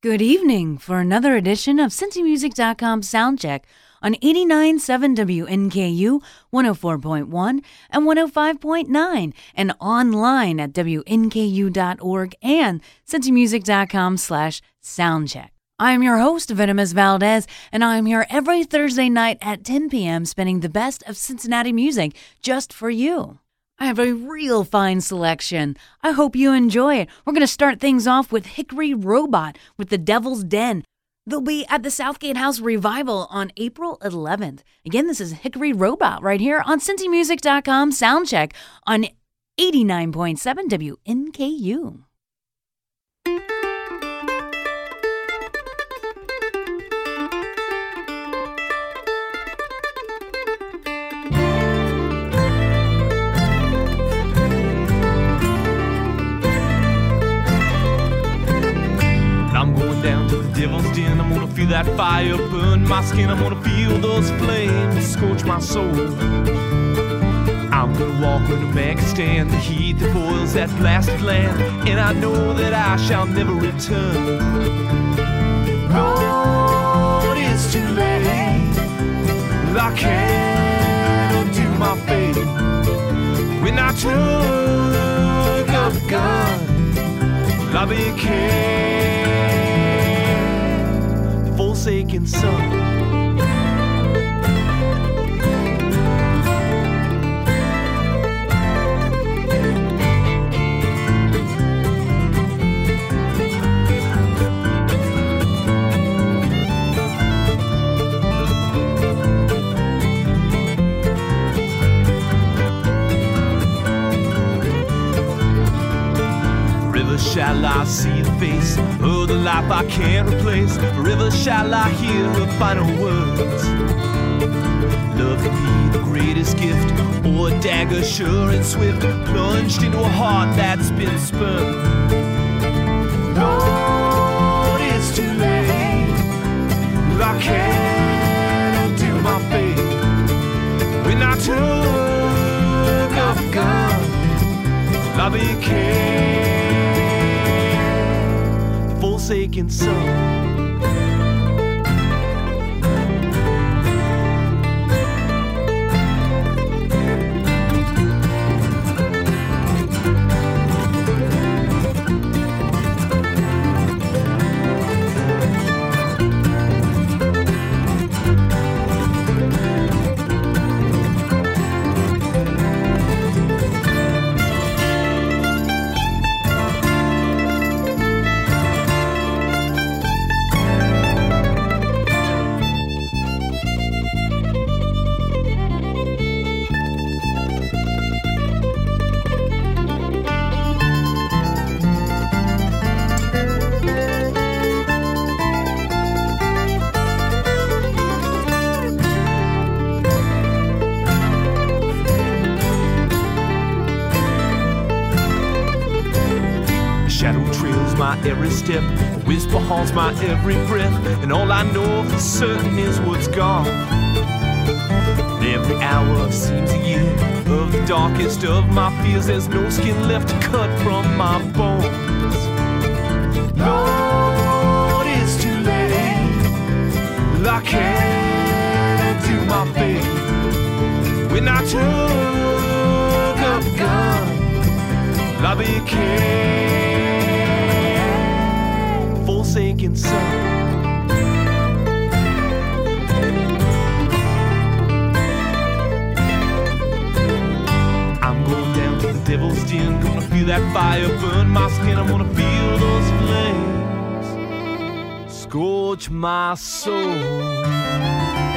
Good evening for another edition of CincyMusic.com Soundcheck on 89.7 WNKU 104.1 and 105.9 and online at WNKU.org and CincyMusic.com slash soundcheck. I am your host, Venomous Valdez, and I am here every Thursday night at 10 p.m. spinning the best of Cincinnati music just for you. I have a real fine selection. I hope you enjoy it. We're going to start things off with Hickory Robot with The Devil's Den. They'll be at the Southgate House Revival on April 11th. Again, this is Hickory Robot right here on CincyMusic.com Soundcheck on 89.7 WNKU. Devil's den. I'm gonna feel that fire burn my skin. I'm gonna feel those flames scorch my soul. I'm gonna walk no man can stand the heat that boils that blasted land, and I know that I shall never return. Lord, it's too late. I can't undo my fate. When I took up a gun, I became the forsaken son. Shall I see the face of the life I can't replace. Forever shall I hear her final words. Love can be the greatest gift, or a dagger sure and swift, plunged into a heart that's been spurned. Lord, it's too late. I can't undo my fate. When I took a gun, I became the forsaken son. Step, a whisper haunts my every breath, and all I know for certain is what's gone. Every hour seems a year of the darkest of my fears. There's no skin left to cut from my bones. Lord, it's too late. I can't undo my fate. When I took a gun. I became devil's den, gonna feel that fire burn my skin. I'm gonna feel those flames scorch my soul.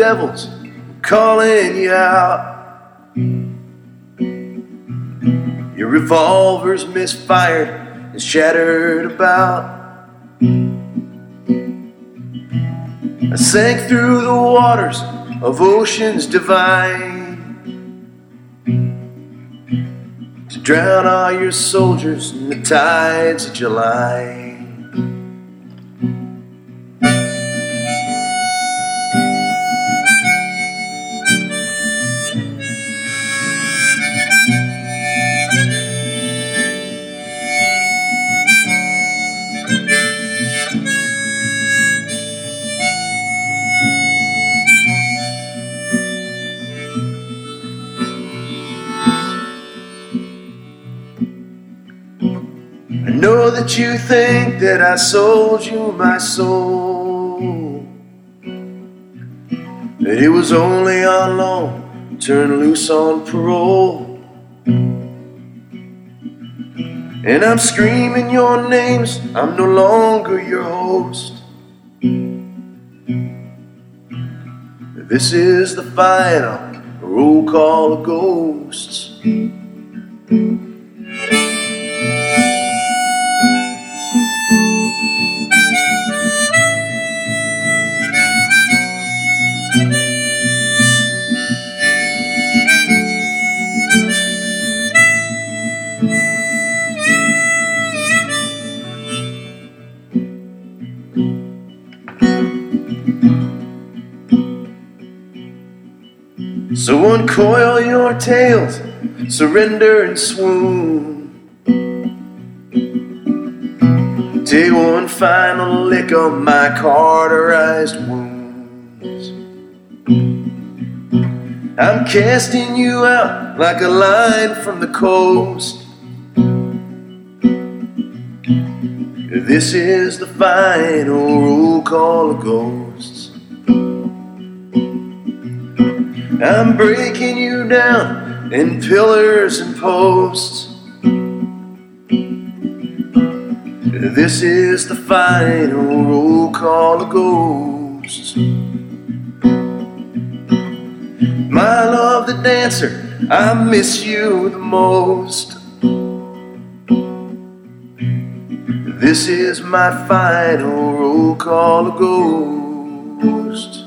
Devils, calling you out. Your revolvers misfired and shattered about. I sank through the waters of oceans divine to drown all your soldiers in the tides of July. That you think that I sold you my soul. That it was only on loan, turned loose on parole. And I'm screaming your names, I'm no longer your host. This is the final roll call of ghosts. So uncoil your tails, surrender and swoon. Take one final lick on my cauterized wounds. I'm casting you out like a line from the coast. This is the final roll call of ghosts. I'm breaking you down in pillars and posts. This is the final roll call of ghosts. My love, the dancer, I miss you the most. This is my final roll call of ghosts.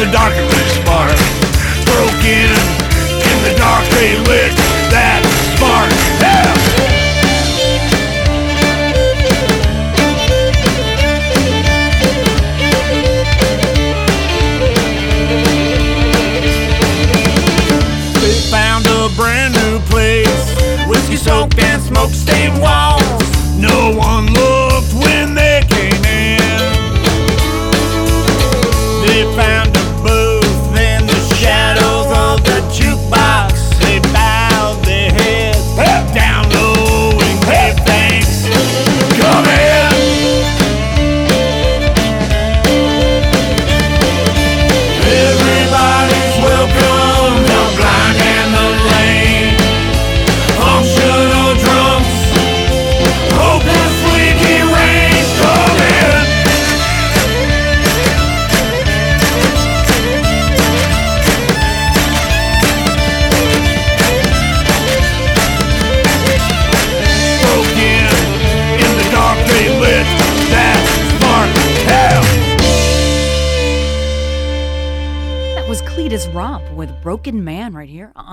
in the dark they spark. Broken in the dark, they lit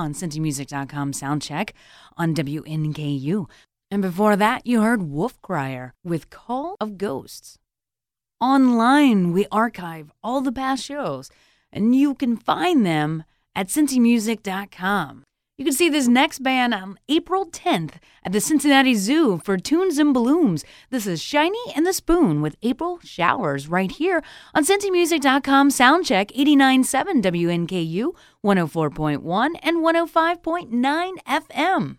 on CincyMusic.com, soundcheck on WNKU. And before that, you heard WolfCryer with Call of Ghosts. Online, we archive all the past shows, and you can find them at CincyMusic.com. You can see this next band on April 10th at the Cincinnati Zoo for Tunes and Balloons. This is Shiny and the Spoon with April Showers right here on CincyMusic.com Soundcheck 89.7 WNKU, 104.1 and 105.9 FM.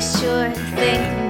sure thing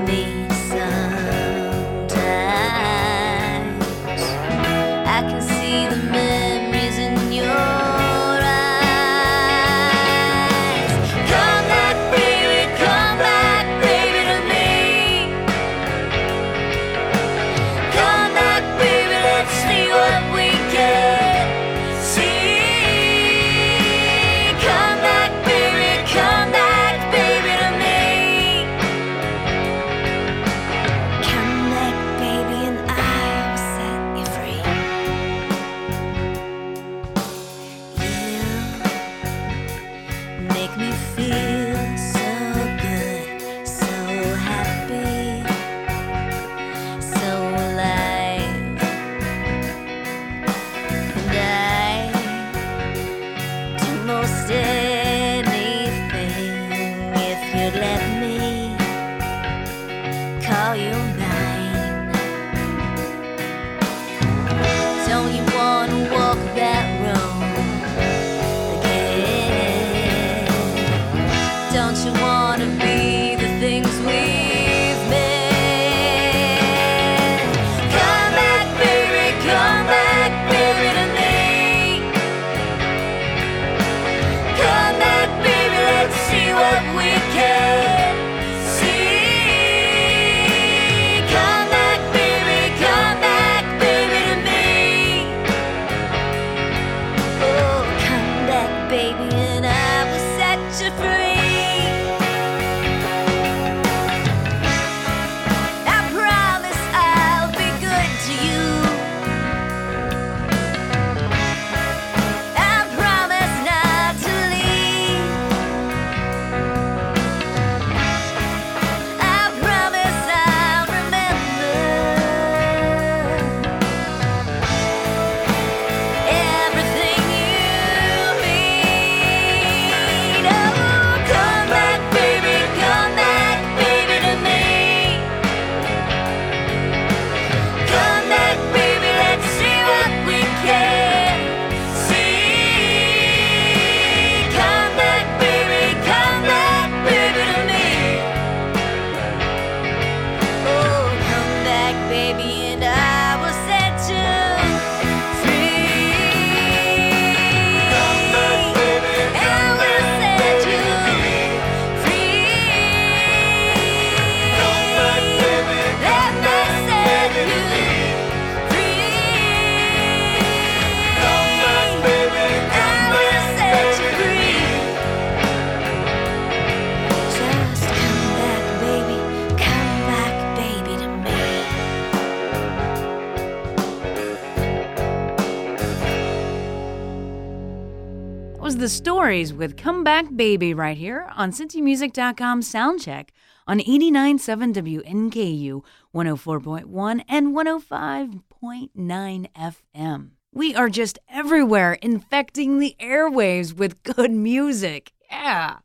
With Come Back Baby right here on CincyMusic.com Soundcheck on 89.7 WNKU, 104.1 and 105.9 FM. We are just everywhere infecting the airwaves with good music. Yeah.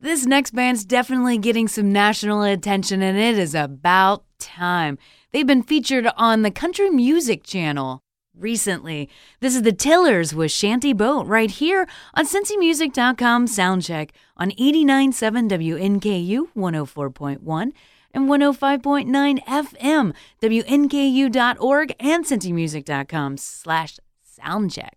This next band's definitely getting some national attention, and it is about time. They've been featured on the Country Music Channel recently. This is The Tillers with Shanty Boat right here on CincyMusic.com Soundcheck on 89.7 WNKU 104.1 and 105.9 FM, WNKU.org and CincyMusic.com slash soundcheck.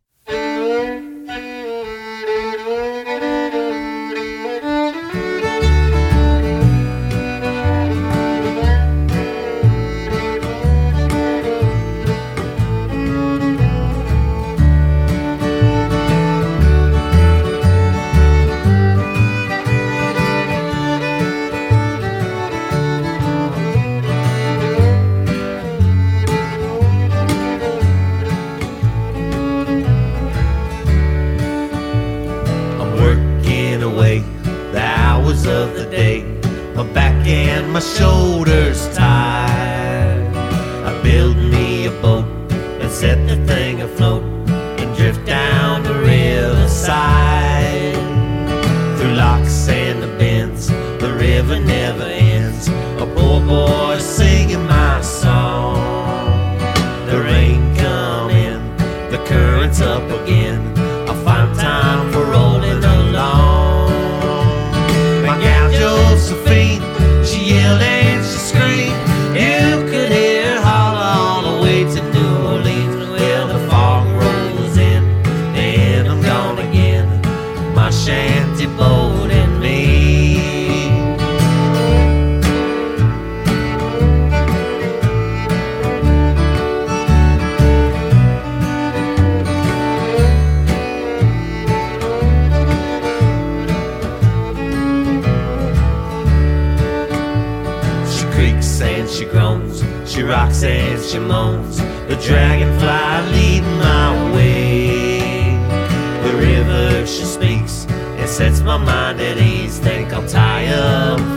show she moans, the dragonfly leading my way. The river she speaks, it sets my mind at ease. Think I'm tired.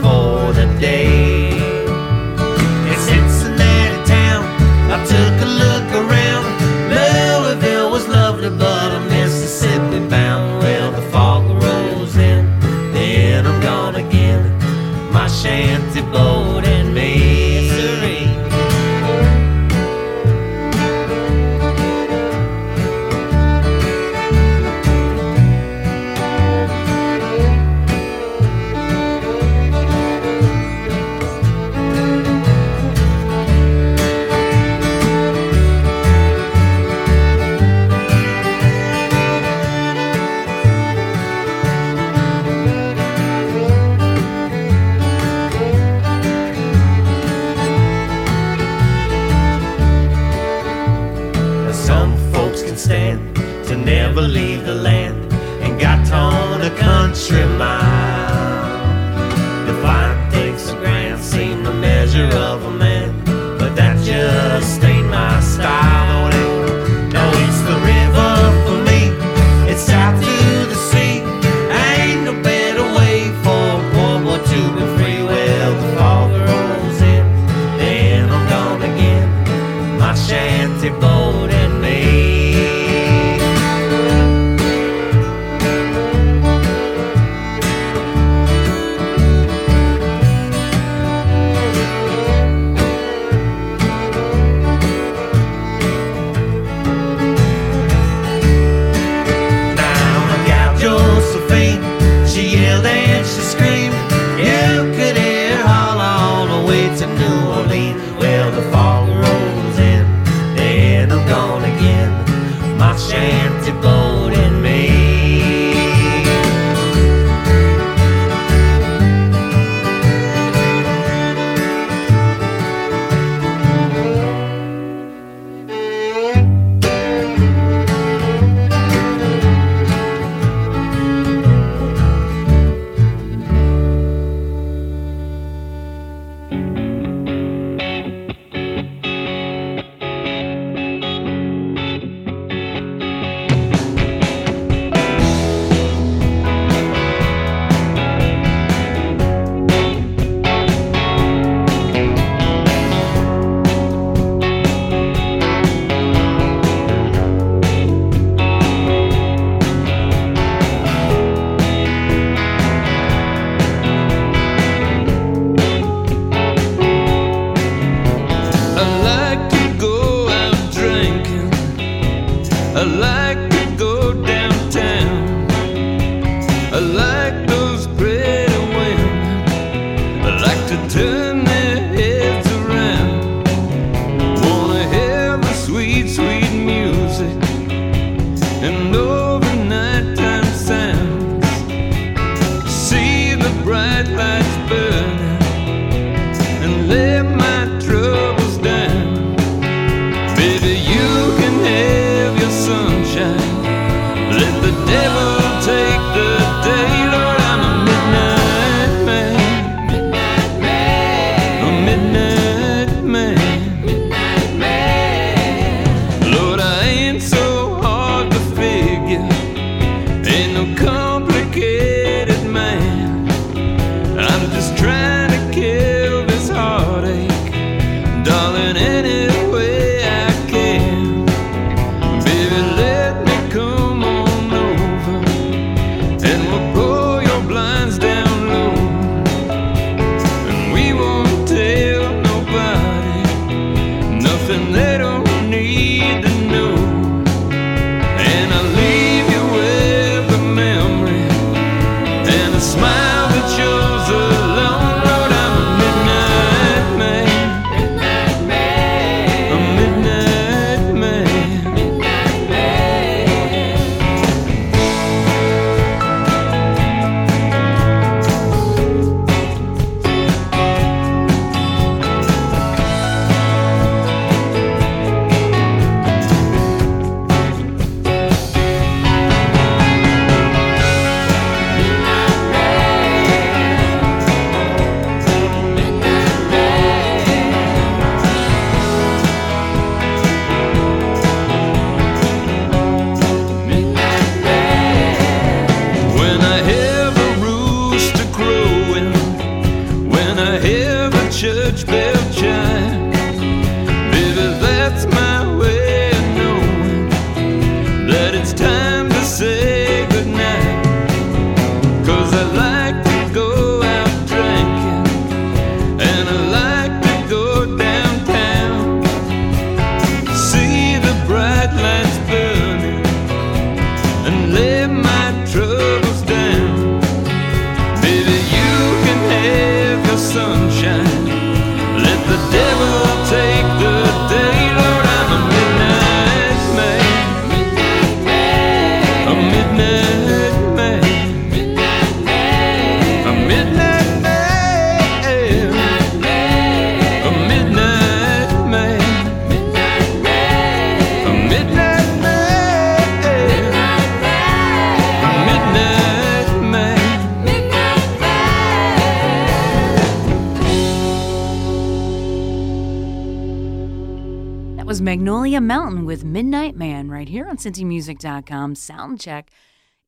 On CincyMusic.com Soundcheck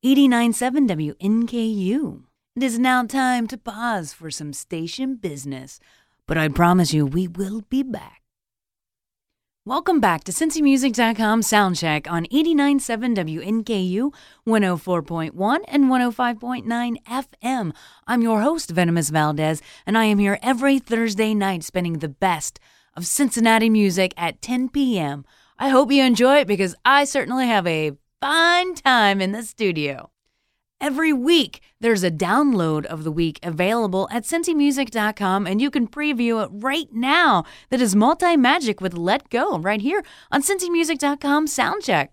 89.7 WNKU. It is now time to pause for some station business, but I promise you we will be back. Welcome back to CincyMusic.com Soundcheck on 89.7 WNKU, 104.1 and 105.9 FM. I'm your host, Venomous Valdez, and I am here every Thursday night spending the best of Cincinnati music at 10 p.m. I hope you enjoy it because I certainly have a fine time in the studio. Every week, there's a download of the week available at cincymusic.com, and you can preview it right now. That is Multimagic with Let Go right here on cincymusic.com Soundcheck.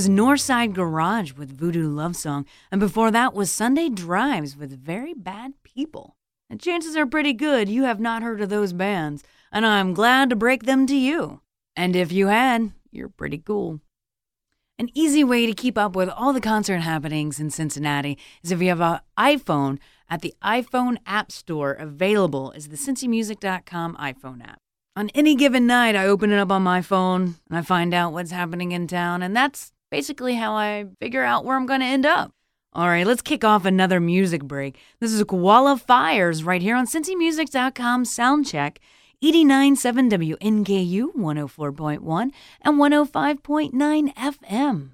Was Northside Garage with Voodoo Love Song, and before that was Sundae Drives with Very Bad People. And chances are pretty good you have not heard of those bands, and I'm glad to break them to you. And if you had, you're pretty cool. An easy way to keep up with all the concert happenings in Cincinnati is if you have an iPhone at the iPhone App Store available is the cincymusic.com iPhone app. On any given night, I open it up on my phone and I find out what's happening in town, and that's basically how I figure out where I'm going to end up. All right, let's kick off another music break. This is Koala Fires right here on cincymusic.com Soundcheck, 89.7 WNKU 104.1 and 105.9 FM.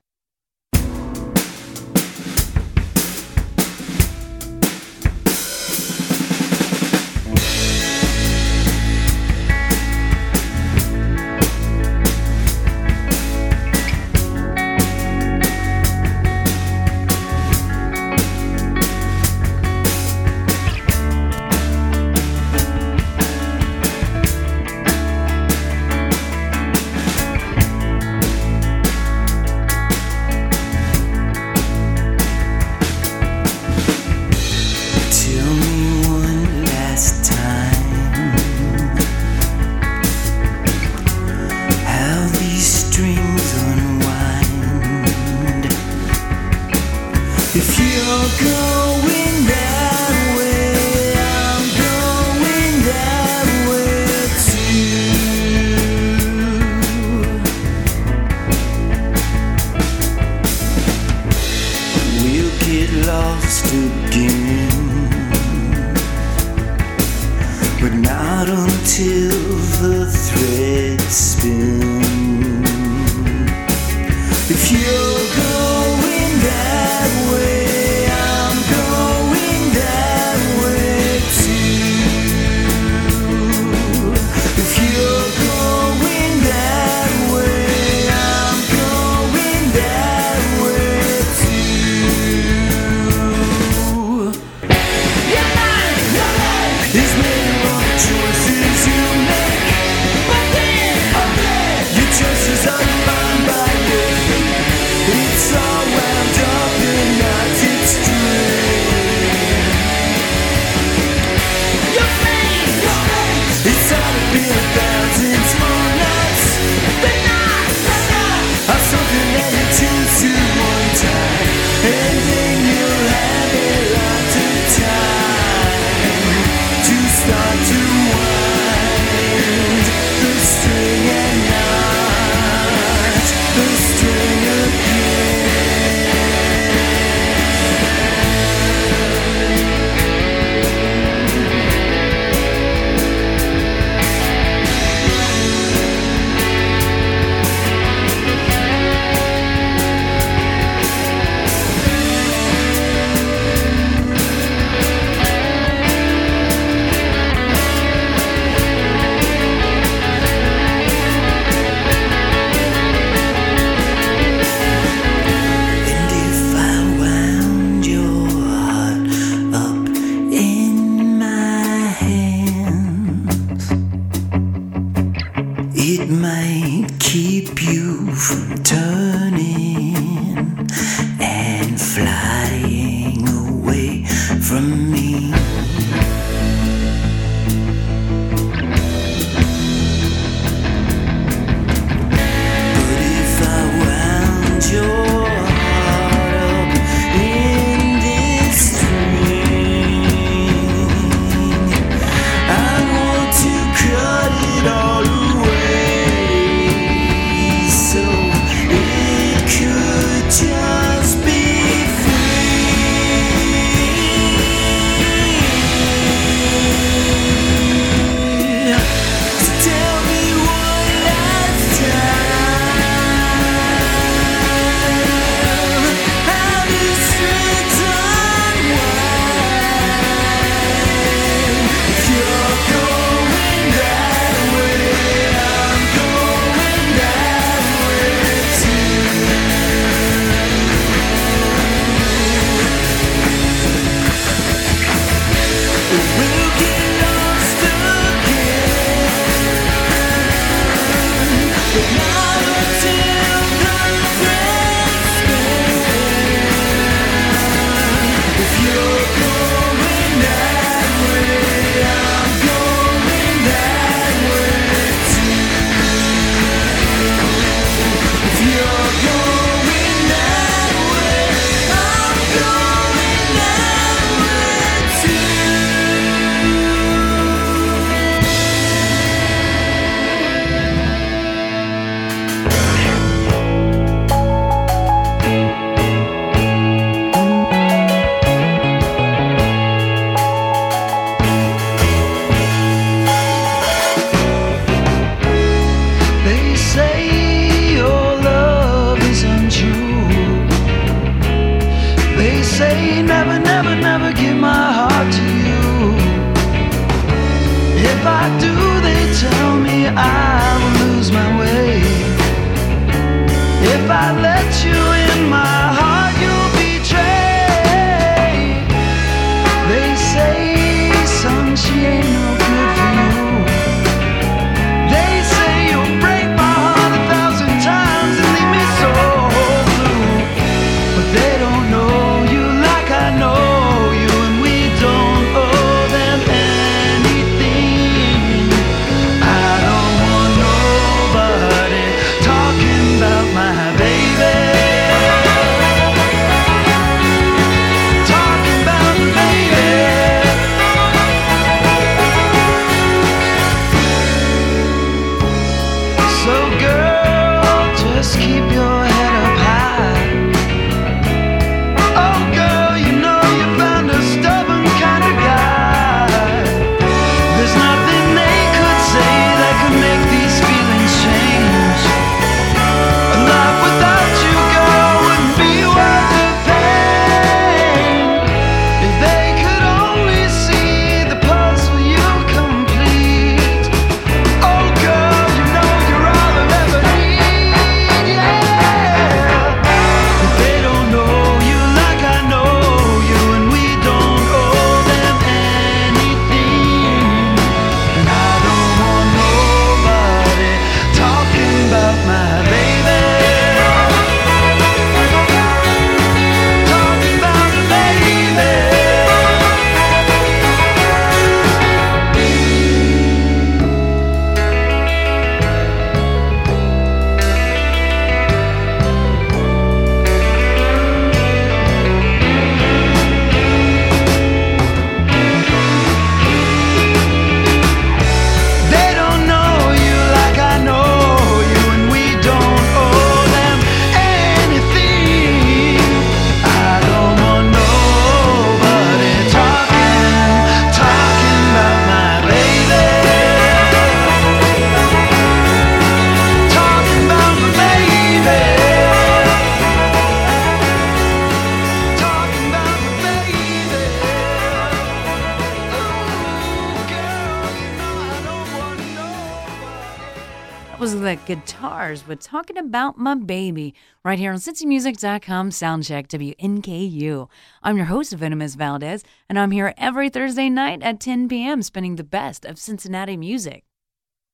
guitars with Talking About My Baby right here on CincyMusic.com Soundcheck WNKU. I'm your host, Venomous Valdez, and I'm here every Thursday night at 10 p.m. spinning the best of Cincinnati music.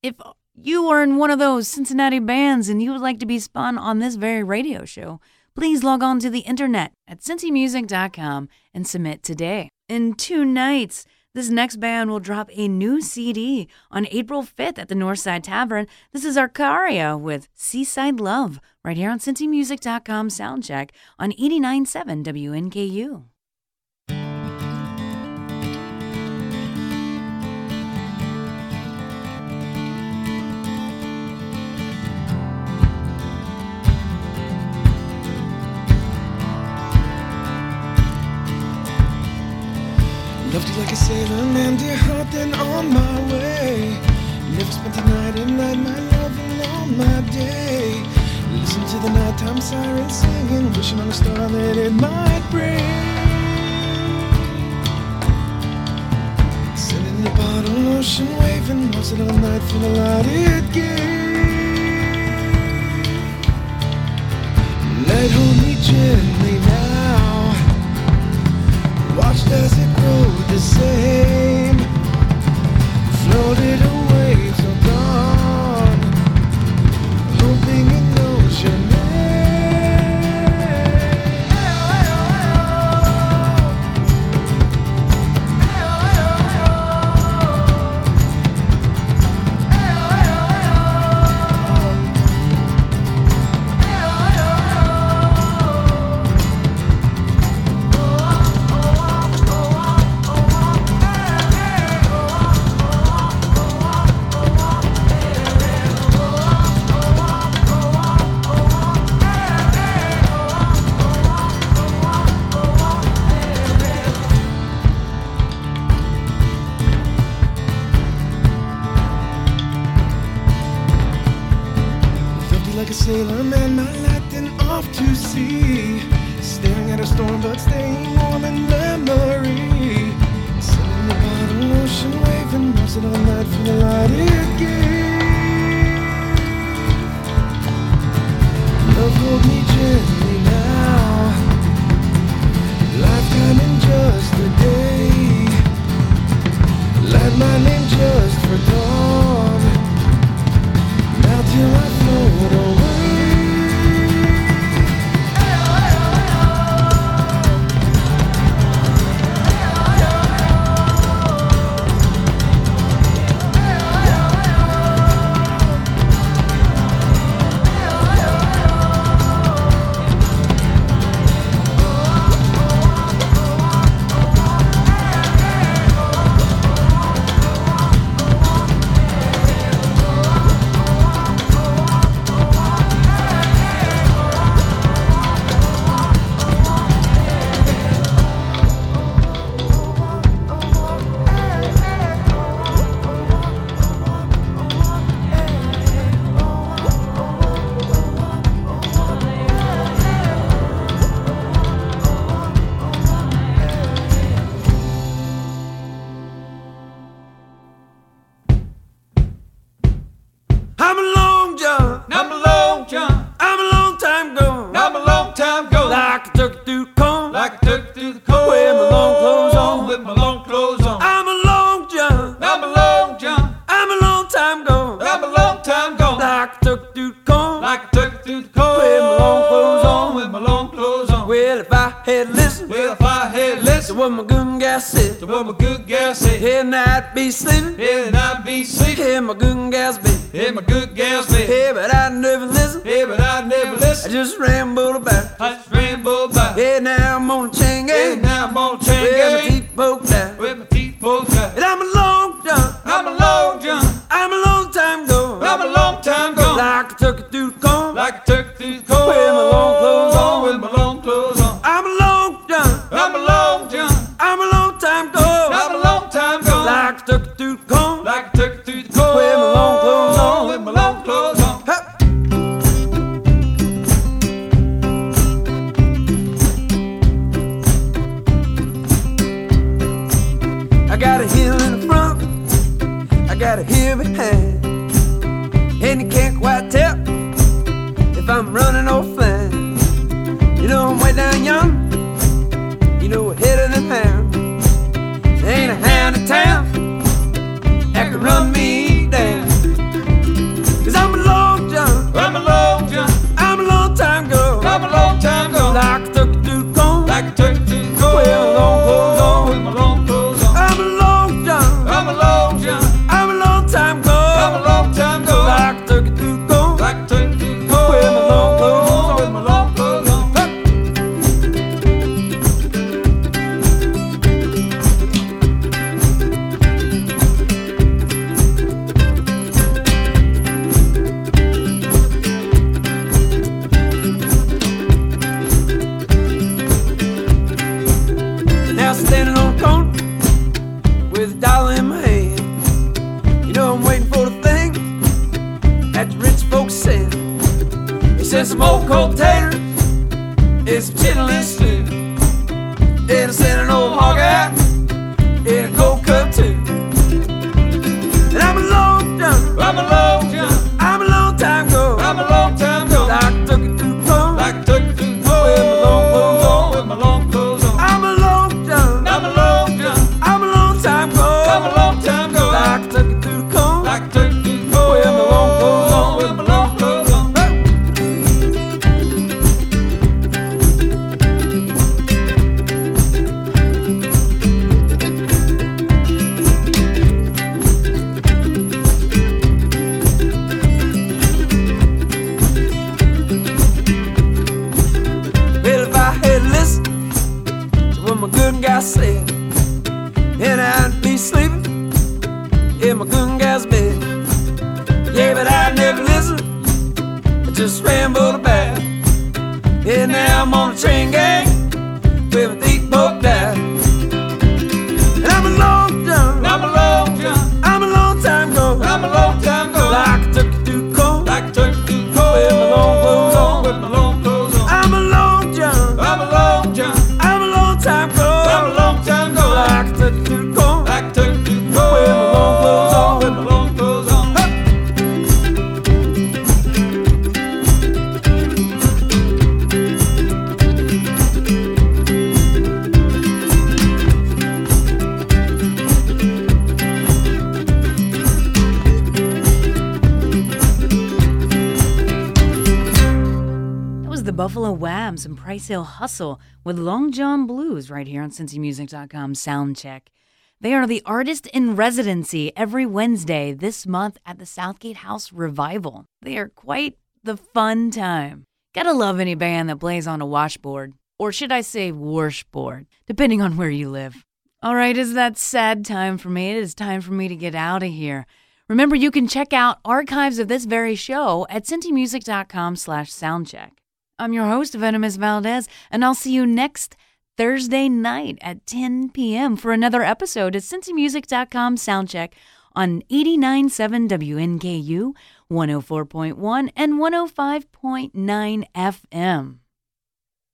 If you are in one of those Cincinnati bands and you would like to be spun on this very radio show, please log on to the internet at CincyMusic.com and submit today. In two nights, this next band will drop a new CD on April 5th at the Northside Tavern. This is Acarya with Seasick Love right here on CincyMusic.com Soundcheck on 89.7 WNKU. Loved you like a sailor man, dear heart, then on my way. Never spent a night and night, my love, alone my day. Listen to the nighttime sirens singing, wishing on a star that it might bring. Sitting in the bottom ocean waving, watching all night for the light it gave. Light hold me gently now. Watched as it grew the same. Floated away. My good guy said, then I'd be sleeping in my good guy's bed. Yeah, but I never listened. I just rambled about. And now I'm on a train gang Price Hill Hustle with Long John Blues right here on CincyMusic.com Soundcheck. They are the artist in residency every Wednesday this month at the Southgate House Revival. They are quite the fun time. Gotta love any band that plays on a washboard, or should I say washboard, depending on where you live. All right, is that sad time for me? It is time for me to get out of here. Remember, you can check out archives of this very show at cincymusic.com slash soundcheck. I'm your host, Venomous Valdez, and I'll see you next Thursday night at 10 p.m. for another episode at cincymusic.com soundcheck on 89.7 WNKU, 104.1, and 105.9 FM.